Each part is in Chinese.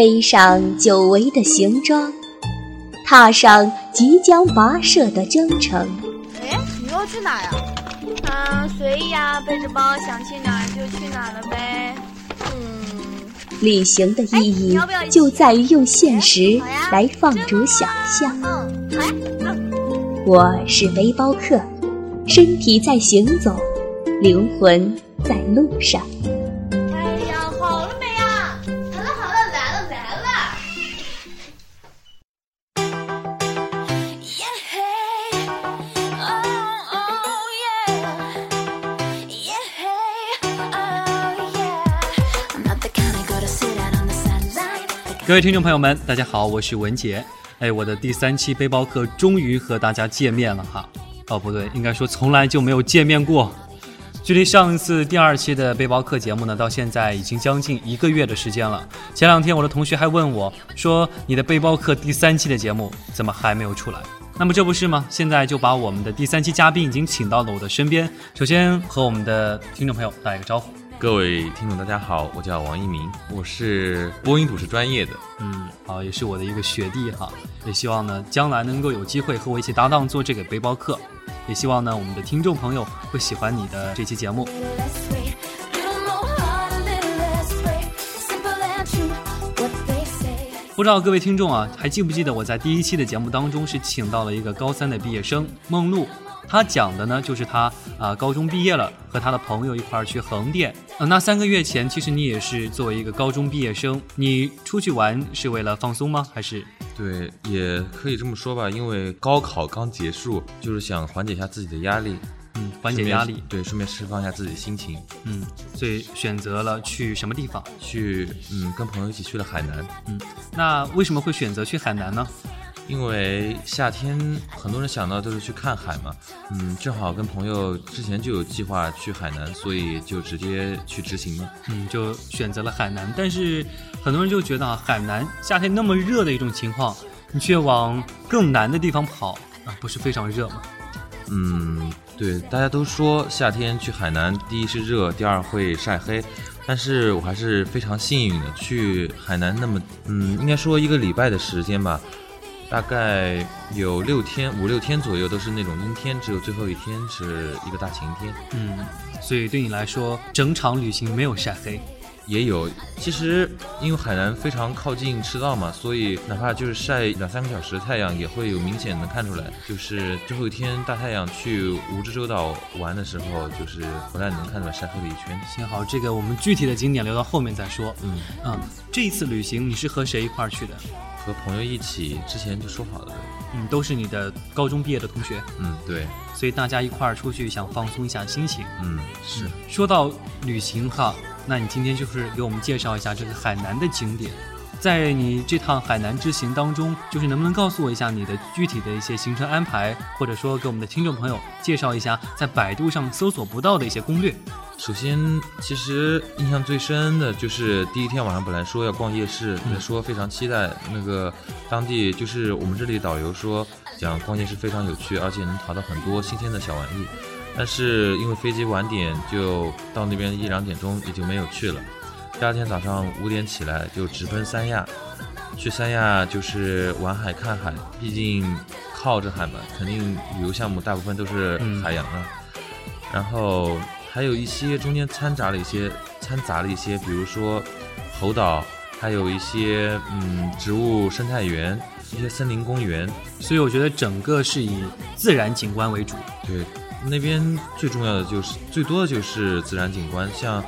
背上久违的行装，踏上即将跋涉的征程。哎，你要去哪呀？啊，随意呀，背着包想去哪儿就去哪儿了呗。嗯，旅行的意义就在于用现实来放逐想象。嗯，我是背包客，身体在行走，灵魂在路上。各位听众朋友们，大家好，我是文杰。哎，我的第三期背包客终于和大家见面了哈。哦，不对，应该说从来就没有见面过。距离上一次第二期的背包客节目呢，到现在已经将近一个月的时间了。前两天我的同学还问我说：“你的背包客第三期的节目怎么还没有出来？”那么这不是吗？现在就把我们的第三期嘉宾已经请到了我的身边。首先和我们的听众朋友打一个招呼。各位听众，大家好，我叫王一鸣，我是播音主持专业的。嗯，好，也是我的一个学弟哈，也希望呢将来能够有机会和我一起搭档做这个背包客，也希望呢我们的听众朋友会喜欢你的这期节目。不知道各位听众啊，还记不记得我在第一期的节目当中是请到了一个高三的毕业生梦露，他讲的呢就是他啊、高中毕业了，和他的朋友一块儿去横店。呃，那三个月前，其实你也是作为一个高中毕业生，你出去玩是为了放松吗？还是对，也可以这么说吧，因为高考刚结束，就是想缓解一下自己的压力，嗯缓解压力？对，顺便释放一下自己的心情，嗯，所以选择了去什么地方？去嗯跟朋友一起去了海南，嗯那为什么会选择去海南呢？因为夏天很多人想到都是去看海嘛，嗯，正好跟朋友之前就有计划去海南，所以就直接去执行了。嗯，就选择了海南。但是很多人就觉得啊，海南夏天那么热的一种情况，你却往更南的地方跑啊，不是非常热吗？嗯，对，大家都说夏天去海南，第一是热，第二会晒黑。但是我还是非常幸运的，去海南那么，嗯，应该说一个礼拜的时间吧，大概有六天、五六天左右都是那种阴天，只有最后一天是一个大晴天。嗯，所以对你来说，整场旅行没有晒黑。也有，其实因为海南非常靠近赤道嘛，所以哪怕就是晒两三个小时太阳，也会有明显能看出来。就是最后一天大太阳去蜈支洲岛玩的时候，就是回来能看出来晒黑了一圈。幸好这个我们具体的景点留到后面再说。嗯，嗯，这一次旅行你是和谁一块儿去的？和朋友一起之前就说好了。嗯，都是你的高中毕业的同学，嗯，对，所以大家一块儿出去想放松一下心情。嗯，是。说到旅行哈，那你今天就是给我们介绍一下这个海南的景点。在你这趟海南之行当中，就是能不能告诉我一下你的具体的一些行程安排，或者说给我们的听众朋友介绍一下在百度上搜索不到的一些攻略？首先，其实印象最深的就是第一天晚上本来说要逛夜市，说非常期待那个当地，就是我们这里导游说讲逛夜市非常有趣，而且能淘到很多新鲜的小玩意。但是因为飞机晚点，就到那边一两点钟也就没有去了。第二天早上五点起来就直奔三亚，去三亚就是玩海看海，毕竟靠着海嘛，肯定旅游项目大部分都是嗯海洋啊。然后还有一些中间掺杂了一些掺杂了一些，比如说猴岛，还有一些嗯植物生态园，一些森林公园。所以我觉得整个是以自然景观为主。对，那边最重要的就是最多的就是自然景观，像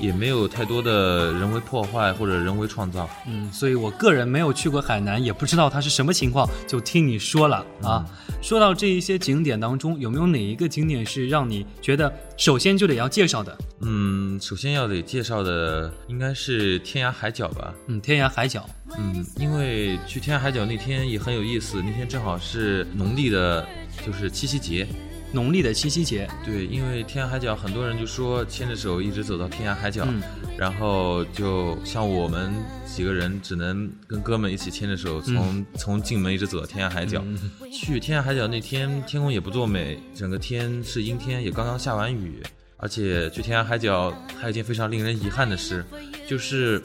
也没有太多的人为破坏或者人为创造。嗯，所以我个人没有去过海南，也不知道它是什么情况，就听你说了啊。说到这一些景点当中，有没有哪一个景点是让你觉得首先就得要介绍的？嗯，首先要得介绍的应该是天涯海角吧。嗯，天涯海角。嗯，因为去天涯海角那天也很有意思，那天正好是农历的，就是七夕节。农历的七夕节，对，因为天涯海角，很多人就说牵着手一直走到天涯海角，嗯然后就像我们几个人只能跟哥们一起牵着手从、从进门一直走到天涯海角。嗯去天涯海角那天天空也不作美，整个天是阴天，也刚刚下完雨。而且去天涯海角还有一件非常令人遗憾的事，就是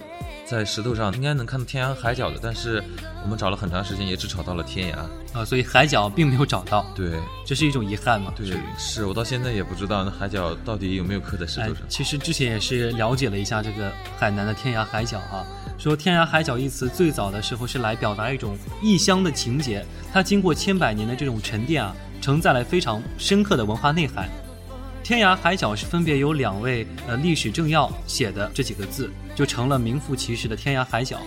在石头上应该能看到天涯海角的，但是我们找了很长时间，也只找到了天涯。啊，所以海角并没有找到，对这是一种遗憾嘛？对是我到现在也不知道那海角到底有没有刻在石哎头上，。其实之前也是了解了一下这个海南的天涯海角哈、说天涯海角一词最早的时候是来表达一种异乡的情节，它经过千百年的这种沉淀啊，承载了非常深刻的文化内涵。天涯海角是分别有两位呃历史政要写的这几个字，就成了名副其实的天涯海角。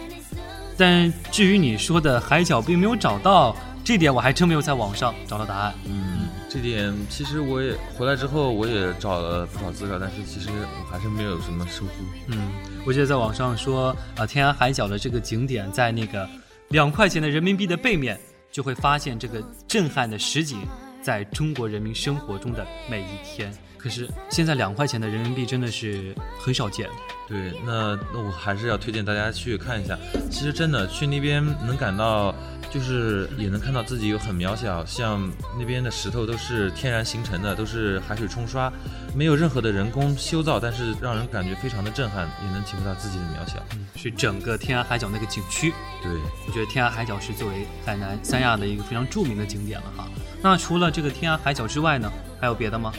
但至于你说的海角并没有找到，这点我还真没有在网上找到答案。嗯，这点其实我也回来之后我也找了不少资料，但是其实我还是没有什么收获。嗯，我记得在网上说，啊，天涯海角的这个景点在那个两块钱的人民币的背面，就会发现这个震撼的实景，在中国人民生活中的每一天。可是现在两块钱的人民币真的是很少见。对，那那我还是要推荐大家去看一下。其实真的去那边能感到，就是也能看到自己有很渺小，像那边的石头都是天然形成的，都是海水冲刷，没有任何的人工修造，但是让人感觉非常的震撼，也能体会到自己的渺小。嗯，是整个天涯海角那个景区。对，我觉得天涯海角是作为海南三亚的一个非常著名的景点了哈。那除了这个天涯海角之外呢，还有别的吗？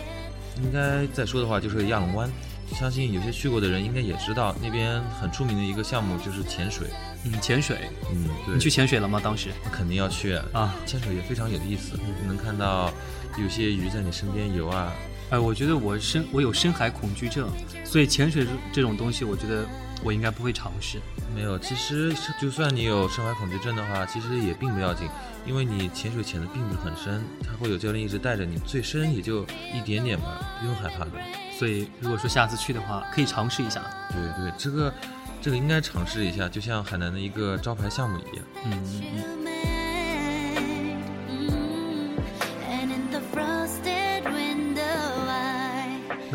应该再说的话就是亚龙湾，相信有些去过的人应该也知道，那边很出名的一个项目就是潜水。嗯，潜水。嗯，对，你去潜水了吗？当时？肯定要去啊，啊，潜水也非常有意思，能看到有些鱼在你身边游啊，哎，我觉得我深我有深海恐惧症，所以潜水这这种东西，我觉得我应该不会尝试。没有，其实就算你有深海恐惧症的话，其实也并不要紧，因为你潜水潜的并不是很深，他会有教练一直带着你，最深也就一点点吧，不用害怕的。所以如果说下次去的话，可以尝试一下。对对，这个这个应该尝试一下，就像海南的一个招牌项目一样。嗯嗯嗯。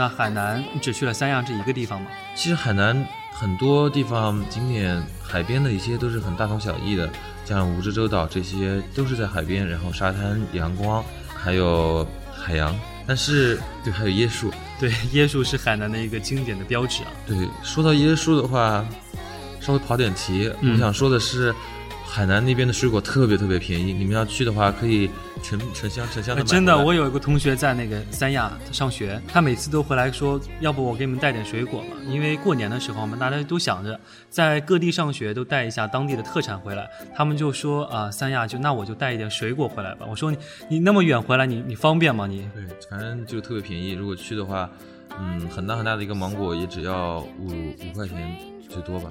那海南你只去了三亚这一个地方吗？其实海南很多地方景点海边的一些都是很大同小异的，像蜈支洲岛这些都是在海边，然后沙滩、阳光，还有海洋。但是对，还有椰树。对，椰树是海南的一个经典的标志啊。对，说到椰树的话，稍微跑点题，嗯我想说的是，海南那边的水果特别特别便宜，你们要去的话，可以成成箱成箱的、买真的，我有一个同学在那个三亚上学，他每次都回来说，要不我给你们带点水果嘛？因为过年的时候嘛，大家都想着在各地上学都带一下当地的特产回来。他们就说啊、三亚就那我就带一点水果回来吧。我说你你那么远回来，你你方便吗？你对，反正就特别便宜。如果去的话，嗯，很大很大的一个芒果也只要五五块钱最多吧。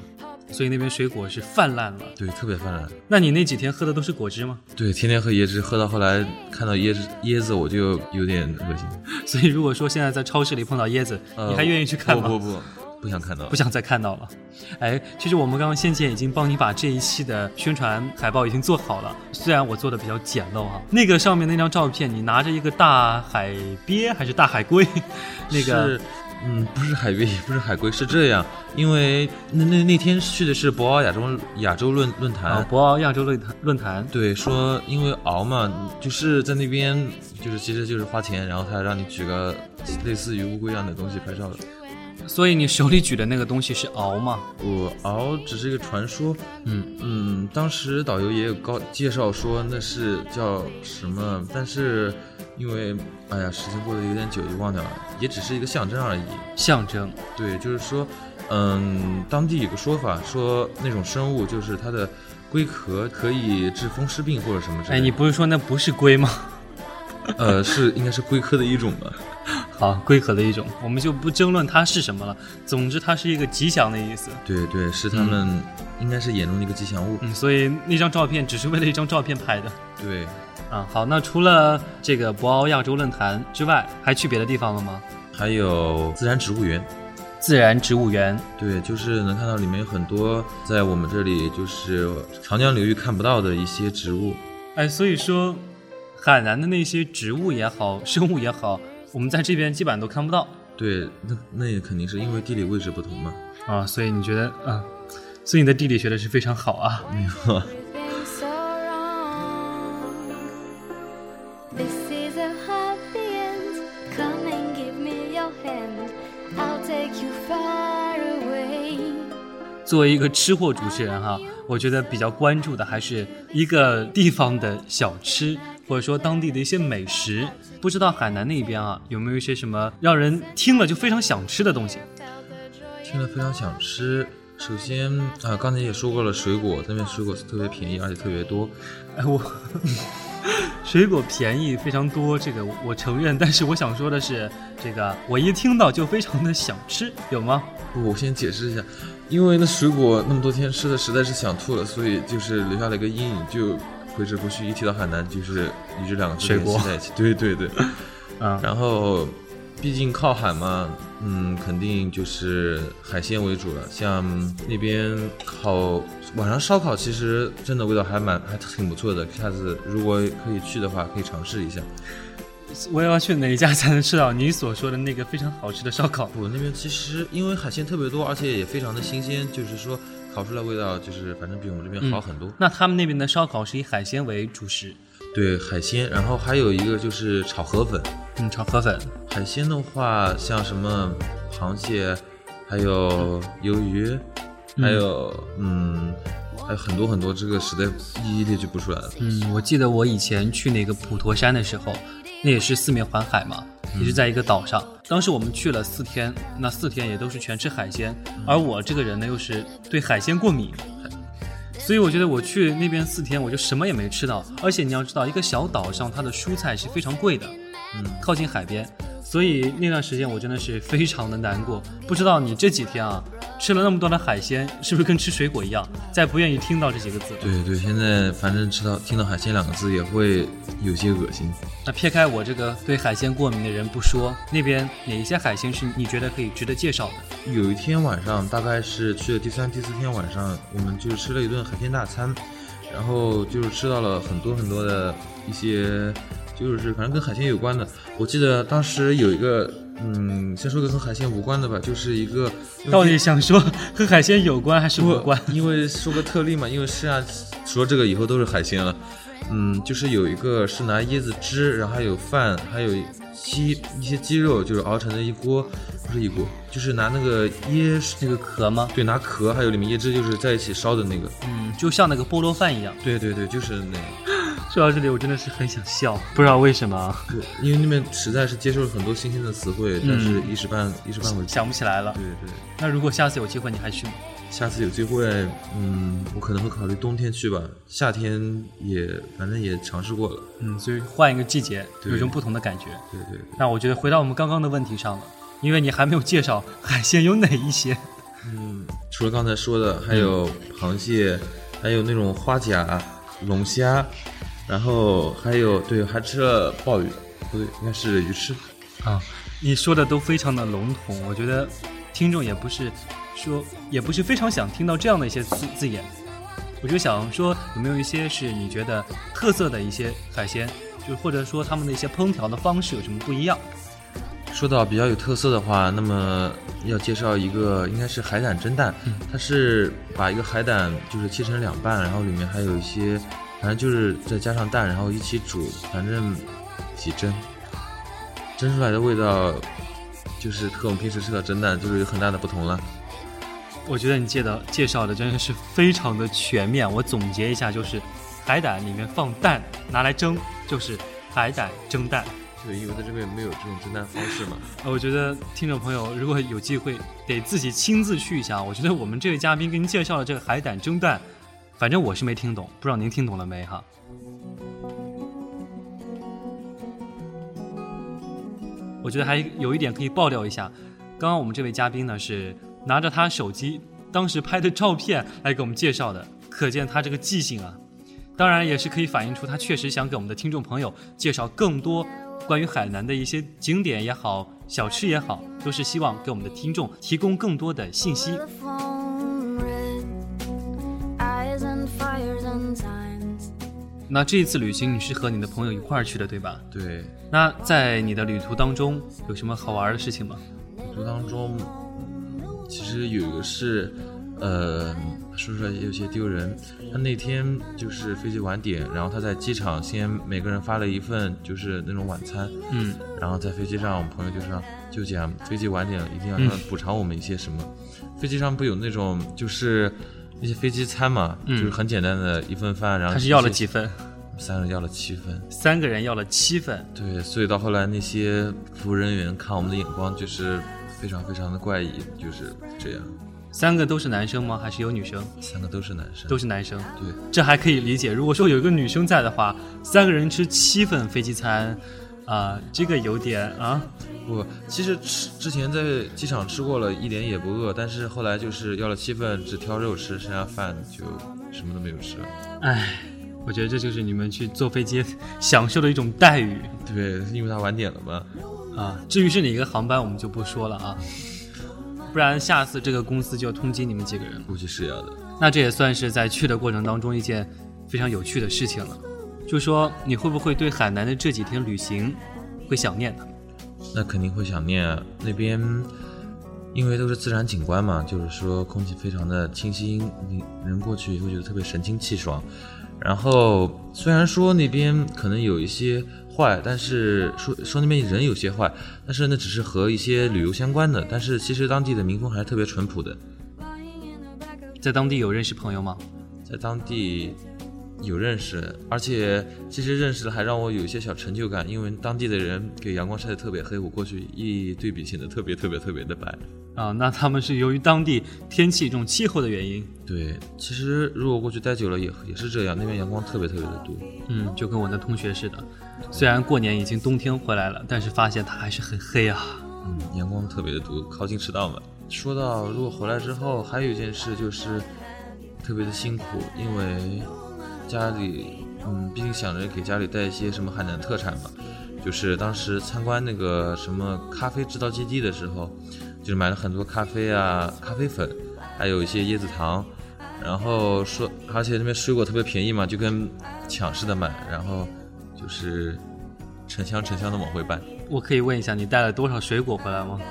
所以那边水果是泛滥了。对，特别泛滥。那你那几天喝的都是果汁吗？对，天天喝椰汁，喝到后来看到椰汁椰子我就有点恶心。所以如果说现在在超市里碰到椰子，呃你还愿意去看吗？不不不，不想看到。不想再看到了。哎，其实我们刚刚先前已经帮你把这一期的宣传海报已经做好了，虽然我做的比较简陋哈。那个上面那张照片，你拿着一个大海鳖还是大海龟？那个是，嗯，不是海龟，也不是海龟，是这样，因为那那那天去的是博鳌亚洲亚洲论论坛。啊，博鳌亚洲论坛论坛，对，说因为鳌嘛，就是在那边，就是其实就是花钱，然后他让你举个类似于乌龟一样的东西拍照的。所以你手里举的那个东西是鳌吗？我鳌只是一个传说，嗯嗯，当时导游也有告介绍说那是叫什么，但是因为哎呀时间过得有点久，就忘掉了，也只是一个象征而已。象征。对，就是说，嗯，当地有个说法，说那种生物就是它的龟壳可以治风湿病或者什么之类的。哎，你不是说那不是龟吗？呃是应该是龟科的一种吧？好，龟壳的一种，我们就不争论它是什么了。总之，它是一个吉祥的意思。对对，是他们应该是眼中的一个吉祥物。嗯，所以那张照片只是为了一张照片拍的。对，啊，好，那除了这个博鳌亚洲论坛之外，还去别的地方了吗？还有自然植物园。自然植物园，对，就是能看到里面有很多在我们这里就是长江流域看不到的一些植物。哎，所以说，海南的那些植物也好，生物也好，我们在这边基本上都看不到对，那那也肯定是因为地理位置不同嘛。啊。所以你觉得啊，所以你的地理学的是非常好啊。没有，Everything's so wrong. This is a happy end. Come and give me your hand. I'll take you far away. 作为一个吃货主持人哈，我觉得比较关注的还是一个地方的小吃，或者说当地的一些美食。不知道海南那边啊，有没有一些什么让人听了就非常想吃的东西？听了非常想吃。首先啊，刚才也说过了，水果那边水果是特别便宜，而且特别多。哎，我 水果便宜非常多，这个我承认。但是我想说的是，这个我一听到就非常的想吃，有吗？不，我先解释一下，因为那水果那么多天吃的实在是想吐了，所以就是留下了一个阴影，就挥之不去。一提到海南，就是与这两个字联系在一起。对对对，啊、然后毕竟靠海嘛，嗯，肯定就是海鲜为主了。像那边烤晚上烧烤，其实真的味道还蛮还挺不错的。下次如果可以去的话，可以尝试一下。我要去哪一家才能吃到你所说的那个非常好吃的烧烤？我那边其实因为海鲜特别多，而且也非常的新鲜，就是说烤出来味道就是反正比我们这边好很多。那他们那边的烧烤是以海鲜为主食，对海鲜，然后还有一个就是炒河粉。嗯，炒河粉，海鲜的话，像什么螃蟹，还有鱿鱼，还有嗯，还有很多很多，这个实在一一列举不出来了。嗯，我记得我以前去那个普陀山的时候，那也是四面环海嘛，也是在一个岛上。当时我们去了四天，那四天也都是全吃海鲜，而我这个人呢又是对海鲜过敏，所以我觉得我去那边四天，我就什么也没吃到。而且你要知道，一个小岛上它的蔬菜是非常贵的，嗯，靠近海边，所以那段时间我真的是非常的难过。不知道你这几天啊吃了那么多的海鲜，是不是跟吃水果一样，再不愿意听到这几个字了？对对，现在反正吃到听到海鲜两个字也会有些恶心。那撇开我这个对海鲜过敏的人不说，那边哪一些海鲜是你觉得可以值得介绍的？有一天晚上，大概是去的第三、第四天晚上，我们就吃了一顿海鲜大餐，然后就是吃到了很多很多的一些，就是反正跟海鲜有关的。我记得当时有一个，嗯，先说个和海鲜无关的吧，就是一个到底想说和海鲜有关还是无关？因为说个特例嘛，因为实际上说这个以后都是海鲜了。嗯，就是有一个是拿椰子汁，然后还有饭，还有鸡一些鸡肉，就是熬成的一锅，不是一锅，就是拿那个椰那个壳吗？对，拿壳还有里面椰汁，就是在一起烧的那个。嗯，就像那个菠萝饭一样。对对对，就是那个。说到这里，我真的是很想笑，不知道为什么因为那边实在是接受了很多新鲜的词汇，但是一时半一时半会想不起来了。对对，那如果下次有机会，你还去吗？下次有机会，嗯，我可能会考虑冬天去吧，夏天也反正也尝试过了。嗯，所以换一个季节，有一种不同的感觉。对对对。那我觉得回到我们刚刚的问题上了，因为你还没有介绍海鲜有哪一些。嗯，除了刚才说的，还有螃蟹，还有那种花甲、龙虾，然后还有对，还吃了鲍鱼，不对，应该是鱼翅。啊，你说的都非常的笼统，我觉得听众也不是说也不是非常想听到这样的一些字字眼。我就想说，有没有一些是你觉得特色的一些海鲜，就或者说他们的一些烹调的方式有什么不一样？说到比较有特色的话，那么要介绍一个，应该是海胆蒸蛋。它是把一个海胆就是切成两半，然后里面还有一些，反正就是再加上蛋，然后一起煮，反正一起蒸，蒸出来的味道就是和我们平时吃的蒸蛋就是有很大的不同了。我觉得你介的介绍的真的是非常的全面。我总结一下，就是海胆里面放蛋拿来蒸，就是海胆蒸蛋。对，因为在这边没有这种蒸蛋方式嘛。呃，我觉得听众朋友如果有机会，得自己亲自去一下。我觉得我们这位嘉宾给您介绍的这个海胆蒸蛋，反正我是没听懂，不知道您听懂了没哈？我觉得还有一点可以爆料一下，刚刚我们这位嘉宾呢是拿着他手机当时拍的照片来给我们介绍的，可见他这个记性啊。当然也是可以反映出他确实想给我们的听众朋友介绍更多关于海南的一些景点也好、小吃也好，都是希望给我们的听众提供更多的信息。那这一次旅行你是和你的朋友一块儿去的，对吧？对，那在你的旅途当中有什么好玩的事情吗？旅途当中，嗯其实有一个是，呃，说出来也有些丢人。他那天就是飞机晚点，然后他在机场先每个人发了一份就是那种晚餐，嗯，然后在飞机上，我们朋友就说就讲飞机晚点了，一定要补偿我们一些什么。飞机上不有那种就是那些飞机餐嘛，嗯就是很简单的一份饭，然后他是要了几分？三个人要了七分。三个人要了七分。对，所以到后来那些服务人员看我们的眼光就是非常非常的怪异，就是这样。三个都是男生吗？还是有女生？三个都是男生，都是男生。对，这还可以理解。如果说有一个女生在的话，三个人吃七份飞机餐，啊、这个有点啊。不，其实吃之前在机场吃过了，一点也不饿，但是后来就是要了七份，只挑肉吃，剩下饭就什么都没有吃了。唉，我觉得这就是你们去坐飞机 享受的一种待遇对，因为他晚点了嘛。啊。至于是哪个航班，我们就不说了啊，不然下次这个公司就要通缉你们几个人。估计是要的。那这也算是在去的过程当中一件非常有趣的事情了。就说你会不会对海南的这几天旅行会想念呢？那肯定会想念啊，那边因为都是自然景观嘛，就是说空气非常的清新，你人过去以后觉得特别神清气爽。然后虽然说那边可能有一些坏，但是说说那边人有些坏，但是那只是和一些旅游相关的。但是其实当地的民风还是特别淳朴的，在当地有认识朋友吗？在当地有认识，而且其实认识了还让我有一些小成就感，因为当地的人给阳光晒得特别黑，我过去一对比显得特别特别特别的白。啊，那他们是由于当地天气这种气候的原因，对，其实如果过去待久了也也是这样，那边阳光特别特别的多。嗯，就跟我的同学似的，虽然过年已经冬天回来了，但是发现它还是很黑啊。嗯，阳光特别的毒，靠近赤道嘛。说到如果回来之后，还有一件事就是特别的辛苦，因为家里，嗯，毕竟想着给家里带一些什么海南特产嘛。就是当时参观那个什么咖啡制造基地的时候，就是买了很多咖啡啊、咖啡粉，还有一些椰子糖，然后说，而且那边水果特别便宜嘛，就跟抢似的买，然后就是成箱成箱的往回搬。我可以问一下，你带了多少水果回来吗？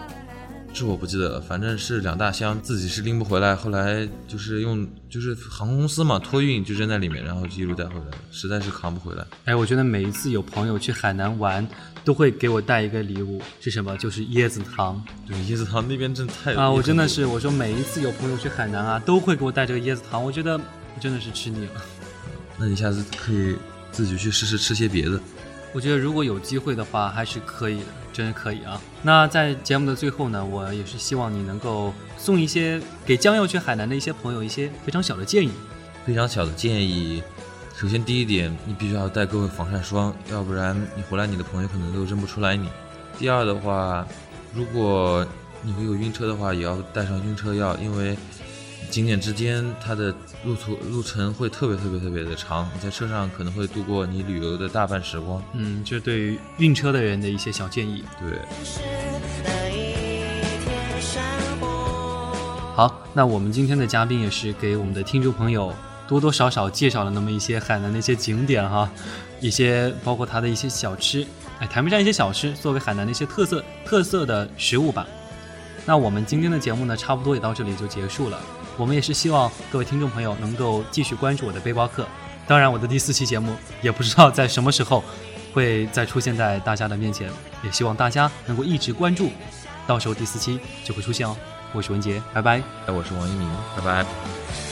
这我不记得了，反正是两大箱，自己是拎不回来。后来就是用就是航空公司嘛托运就扔在里面，然后就一路带回来，实在是扛不回来。哎，我觉得每一次有朋友去海南玩，都会给我带一个礼物，是什么？就是椰子糖对，椰子糖那边真太啊！我真的是，我说每一次有朋友去海南啊，都会给我带这个椰子糖，我觉得真的是吃腻了。那你下次可以自己去试试吃些别的。我觉得如果有机会的话，还是可以的，真的可以啊。那在节目的最后呢，我也是希望你能够送一些给将要去海南的一些朋友一些非常小的建议。非常小的建议，首先第一点，你必须要带够防晒霜，要不然你回来你的朋友可能都认不出来你。第二的话，如果你会有晕车的话，也要带上晕车药，因为景点之间它的路途路程会特别特别特别的长，你在车上可能会度过你旅游的大半时光。嗯，这对于晕车的人的一些小建议。对，好，那我们今天的嘉宾也是给我们的听众朋友多多少少介绍了那么一些海南的一些景点哈，一些包括它的一些小吃，哎，台面上一些小吃作为海南的一些特色特色的食物吧。那我们今天的节目呢，差不多也到这里就结束了。我们也是希望各位听众朋友能够继续关注我的背包客。当然，我的第四期节目也不知道在什么时候会再出现在大家的面前，也希望大家能够一直关注，到时候第四期就会出现哦。我是文杰，拜拜。哎，我是王一鸣，拜拜。